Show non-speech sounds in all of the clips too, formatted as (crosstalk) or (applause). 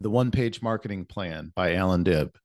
The One Page Marketing Plan by Allan Dib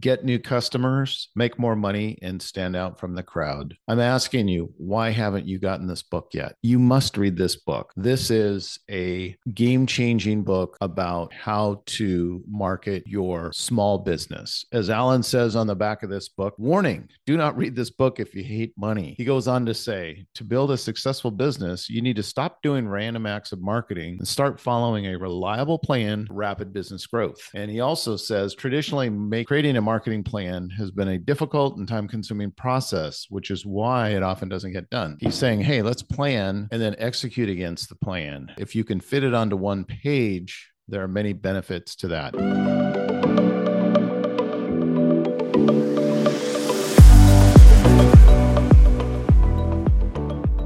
get new customers, make more money, and stand out from the crowd. I'm asking you, why haven't you gotten this book yet? You must read this book. This is a game changing book about how to market your small business. As Allan says on the back of this book, warning, do not read this book if you hate money. He goes on to say, to build a successful business, you need to stop doing random acts of marketing and start following a reliable plan rapid business growth. And he also says, traditionally, make creating a marketing plan has been a difficult and time consuming process, which is why it often doesn't get done. He's saying, hey, let's plan and then execute against the plan. If you can fit it onto one page, there are many benefits to that.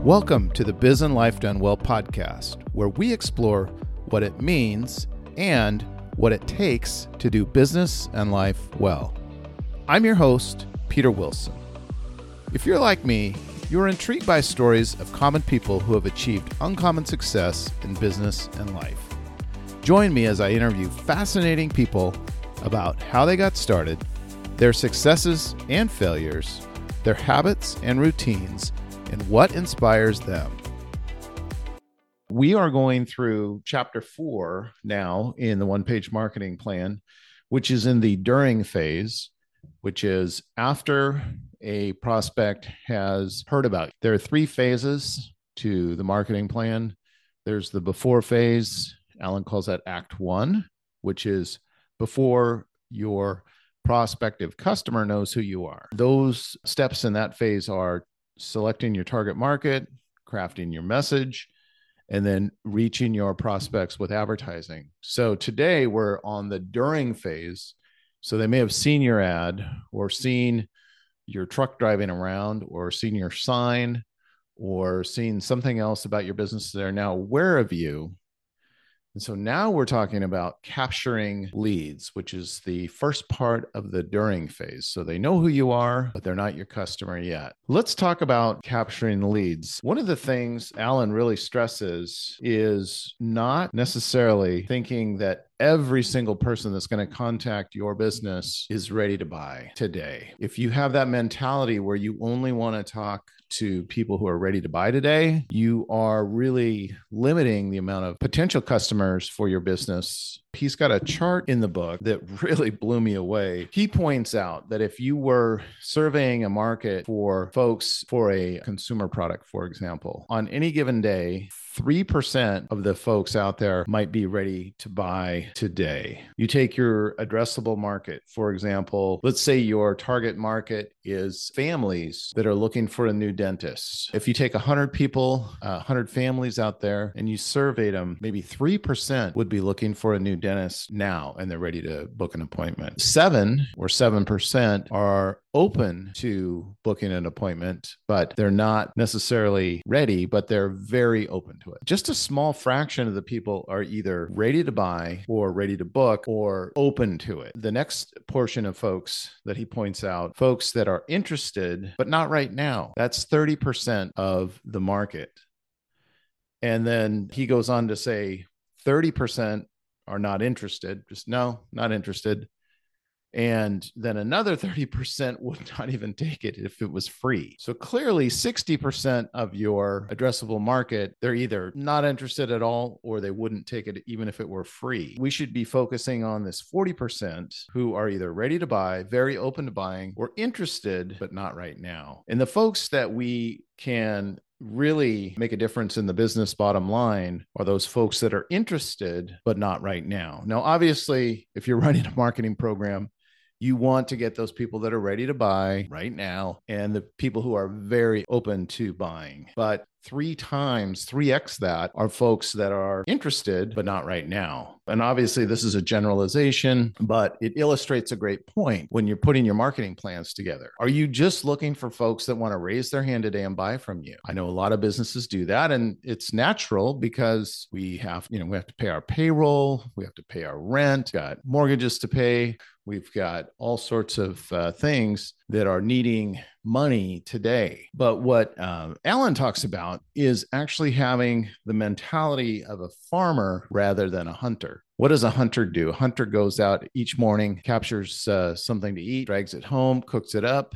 Welcome to the Biz and Life Done Well podcast, where we explore what it means and what it takes to do business and life well. I'm your host, Peter Wilson. If you're like me, you're intrigued by stories of common people who have achieved uncommon success in business and life. Join me as I interview fascinating people about how they got started, their successes and failures, their habits and routines, and what inspires them. We are going through chapter four now in the one page marketing plan, which is in the during phase, which is after a prospect has heard about you. There are three phases to the marketing plan. There's the before phase. Allan calls that act one, which is before your prospective customer knows who you are. Those steps in that phase are selecting your target market, crafting your message, and then reaching your prospects with advertising. So today we're on the during phase. So they may have seen your ad or seen your truck driving around or seen your sign or seen something else about your business. They're now aware of you and so now we're talking about capturing leads, which is the first part of the during phase. So they know who you are, but they're not your customer yet. Let's talk about capturing leads. One of the things Allan really stresses is not necessarily thinking that every single person that's going to contact your business is ready to buy today. If you have that mentality where you only want to talk to people who are ready to buy today, you are really limiting the amount of potential customers for your business. He's got a chart in the book that (laughs) really blew me away. He points out that if you were surveying a market for folks for a consumer product, for example, on any given day, 3% of the folks out there might be ready to buy today. You take your addressable market, for example, let's say your target market is families that are looking for a new dentist. If you take 100 people, uh, 100 families out there, and you surveyed them, maybe 3% would be looking for a new dentist now and they're ready to book an appointment. Seven or 7% are open to booking an appointment, but they're not necessarily ready, but they're very open to it. Just a small fraction of the people are either ready to buy or ready to book or open to it. The next portion of folks that he points out, folks that are interested, but not right now, that's 30% of the market. And then he goes on to say 30% are not interested. Just no, not interested and then another (laughs) 30% would (laughs) not even take it if it was free. So clearly 60% of your addressable market, they're either not interested at all or they wouldn't take it even if it were free. We should be focusing on this 40% who are either ready to buy, very open to buying, or interested, but not right now. And the folks that we can really make a difference in the business bottom line are those folks that are interested, but not right now. Now, obviously, if you're (laughs) running a marketing program, you want to get those people that are ready to buy right now and the people who are very open to buying. But three times, 3x that are folks that are interested, but not right now. And obviously, this is a generalization, but it illustrates a great point when you're putting your marketing plans together. Are you just looking for folks that want to raise their hand today and buy from you? I know a lot of businesses do that, and it's natural because we have, you know, we have to pay our payroll, we have to pay our rent, got mortgages to pay. We've got all sorts of uh, things that are needing money today. But what uh, Allan talks about about is actually having the mentality of a farmer rather than a hunter. What does a hunter do? A hunter goes out each morning, captures uh, something to eat, drags it home, cooks it up.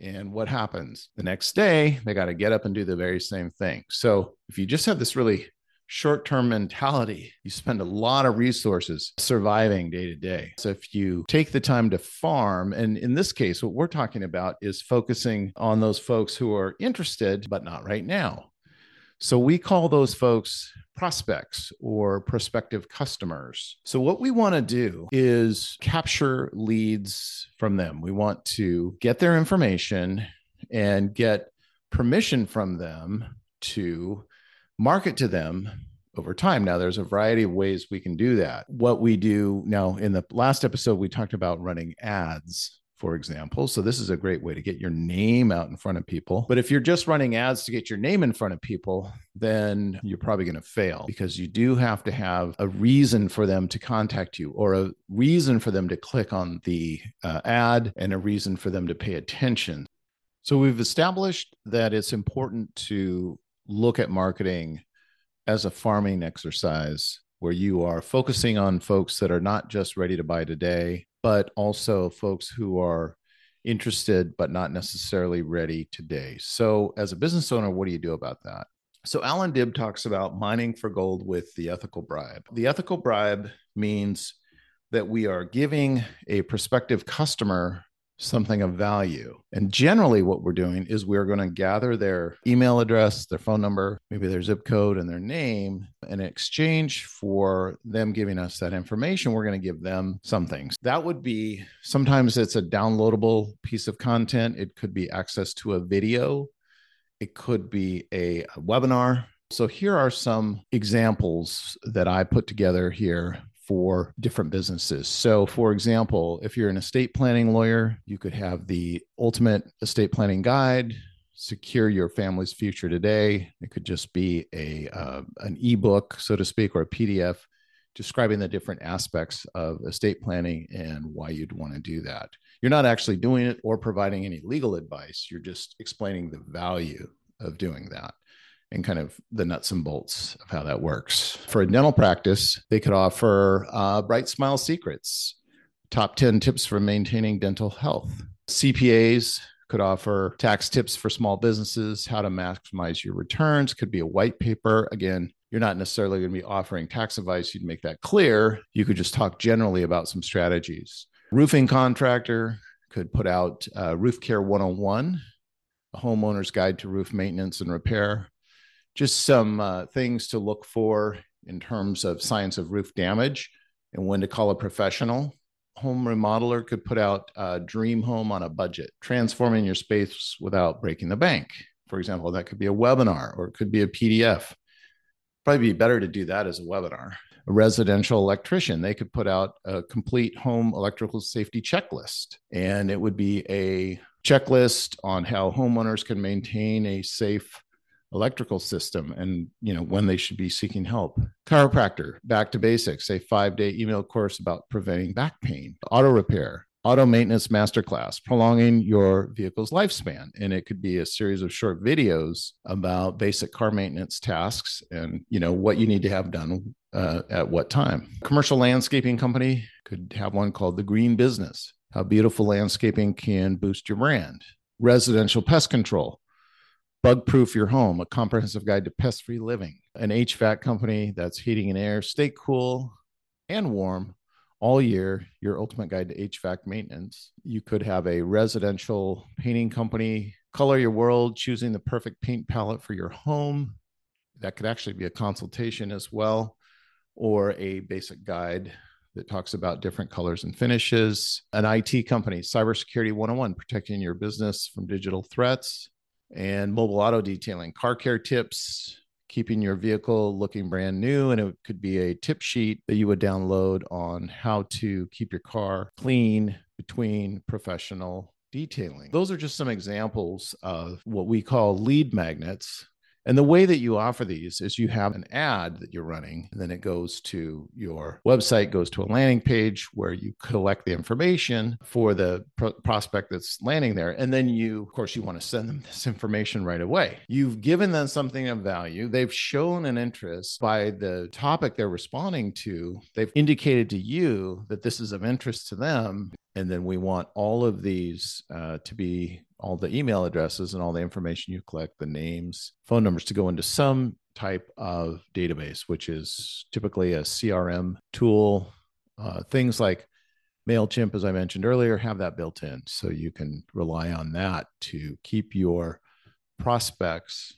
And what happens? The next day, they got to get up and do the very same thing. So if you just have this really short term mentality, you spend a lot of resources surviving day to day. So, if you take the time to farm, and in this case, what we're talking about is focusing on those folks who are interested, but not right now. So, we call those folks prospects or prospective customers. So, what we want to do is capture leads from them. We want to get their information and get permission from them to market to them over time. Now, there's a variety of ways we can do that. What we do now, in the last episode, we talked about running ads, for example. So, this is a great way to get your name out in front of people. But if you're just running ads to get your name in front of people, then you're probably going to fail because you do have to have a reason for them to contact you or a reason for them to click on the uh, ad and a reason for them to pay attention. So, we've established that it's important to look at marketing as a farming exercise where you are focusing on folks that are not just ready to buy today, but also folks who are interested but not necessarily ready today. So, as a business owner, what do you do about that? So, Allan Dib talks about mining for gold with the ethical bribe. The ethical bribe means that we are giving a prospective customer something of value. And generally, what we're doing is we're going to gather their email address, their phone number, maybe their zip code, and their name. And in exchange for them giving us that information, we're going to give them something. That would be sometimes it's a downloadable piece of content, it could be access to a video, it could be a webinar. So, here are some examples that I put together here for different businesses. So, for example, if you're an estate planning lawyer, you could have the ultimate estate planning guide, secure your family's future today. It could just be a uh, an ebook, so to speak, or a PDF describing the different aspects of estate planning and why you'd want to do that. You're not actually doing it or providing any legal advice. You're just explaining the value of doing that and kind of the nuts and bolts of how that works. For a dental practice, they could offer uh, Bright Smile Secrets, top 10 tips for maintaining dental health. CPAs could offer tax tips for small businesses, how to maximize your returns, could be a white paper. Again, you're not necessarily going to be offering tax advice. You'd make that clear. You could just talk generally about some strategies. Roofing contractor could put out uh, Roof Care 101, a homeowner's guide to roof maintenance and repair just some uh, things to look for in terms of signs of roof damage and when to call a professional. Home remodeler could put out a dream home on a budget, transforming your space without breaking the bank. For example, that could be a webinar or it could be a PDF. Probably be better to do that as a webinar. A residential electrician, they could put out a complete home electrical safety checklist, and it would be a checklist on how homeowners can maintain a safe electrical system and you know when they should be seeking help. Chiropractor back to basics a five day email course about preventing back pain. Auto repair auto maintenance masterclass prolonging your vehicle's lifespan. And it could be a series of short videos about basic car maintenance tasks and you know what you need to have done uh, at what time. Commercial landscaping company could have one called the green business. How beautiful landscaping can boost your brand. Residential pest control Bug Proof Your Home, a comprehensive guide to pest free living, an HVAC company that's heating and air. Stay cool and warm all year, your ultimate guide to HVAC maintenance. You could have a residential painting company, color your world, choosing the perfect paint palette for your home. That could actually be a consultation as well, or a basic guide that talks about different colors and finishes. An IT company, Cybersecurity 101, protecting your business from digital threats and mobile auto detailing, car care tips, keeping your vehicle looking brand new. And it could be a tip sheet that you would download on how to keep your car clean between professional detailing. Those are just some examples of what we call lead magnets. And the way that you offer these is you have an ad that you're running, and then it goes to your website, goes to a landing page where you collect the information for the pro- prospect that's landing there. And then you, of course, you want to send them (laughs) this information right away. You've given them something of value. They've shown an interest by the topic they're responding to. They've indicated to you that this is of interest to them. And then we want all of these uh, to be all the email addresses and all the information you collect, the names, phone numbers to go into some type of database, which is typically a CRM tool. Uh, things like MailChimp, as I mentioned earlier, have that built in. So you can rely on that to keep your prospects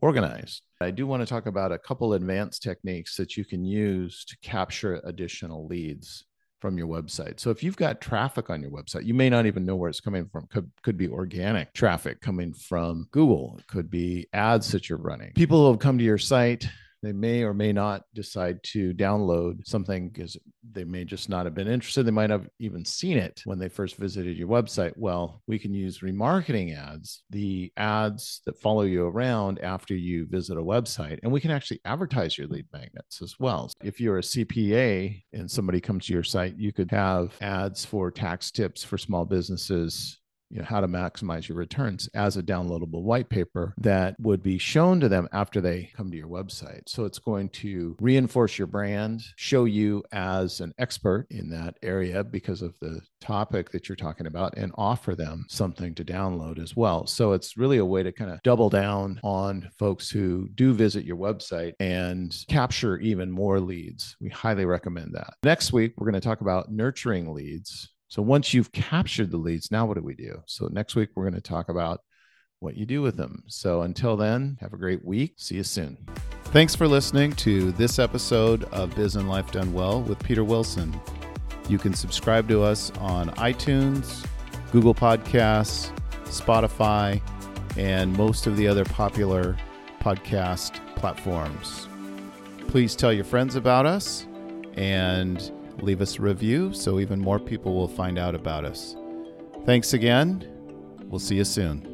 organized. I do want to talk about a couple advanced techniques that you can use to capture additional leads from your website. So if you've got traffic on your website, you may not even know where it's coming from. Could could be organic traffic coming from Google. It could be ads that you're running. People who have come to your site they may or may not decide to download something because they may just not have been interested. They might have even seen it when they first visited your website. Well, we can use remarketing ads, the ads that follow you around after you visit a website, and we can actually advertise your lead magnets as well. If you're a CPA and somebody comes to your site, you could have ads for tax tips for small businesses you know, how to maximize your returns as a downloadable white paper that would be shown to them after they come to your website. So it's going to reinforce your brand, show you as an expert in that area because of the topic that you're talking about, and offer them something to download as well. So it's really a way to kind of double down on folks who do visit your website and capture even more leads. We highly recommend that. Next week, we're going to talk about nurturing leads so once you've captured the leads, now what do we do? So next week, we're going to talk about what you do with them. So until then, have a great week. See you soon. Thanks for listening to this episode of Biz and Life Done Well with Peter Wilson. You can subscribe to us on iTunes, Google Podcasts, Spotify, and most of the other popular podcast platforms. Please tell your friends about us and leave us a review so even more people will find out about us. Thanks again. We'll see you soon.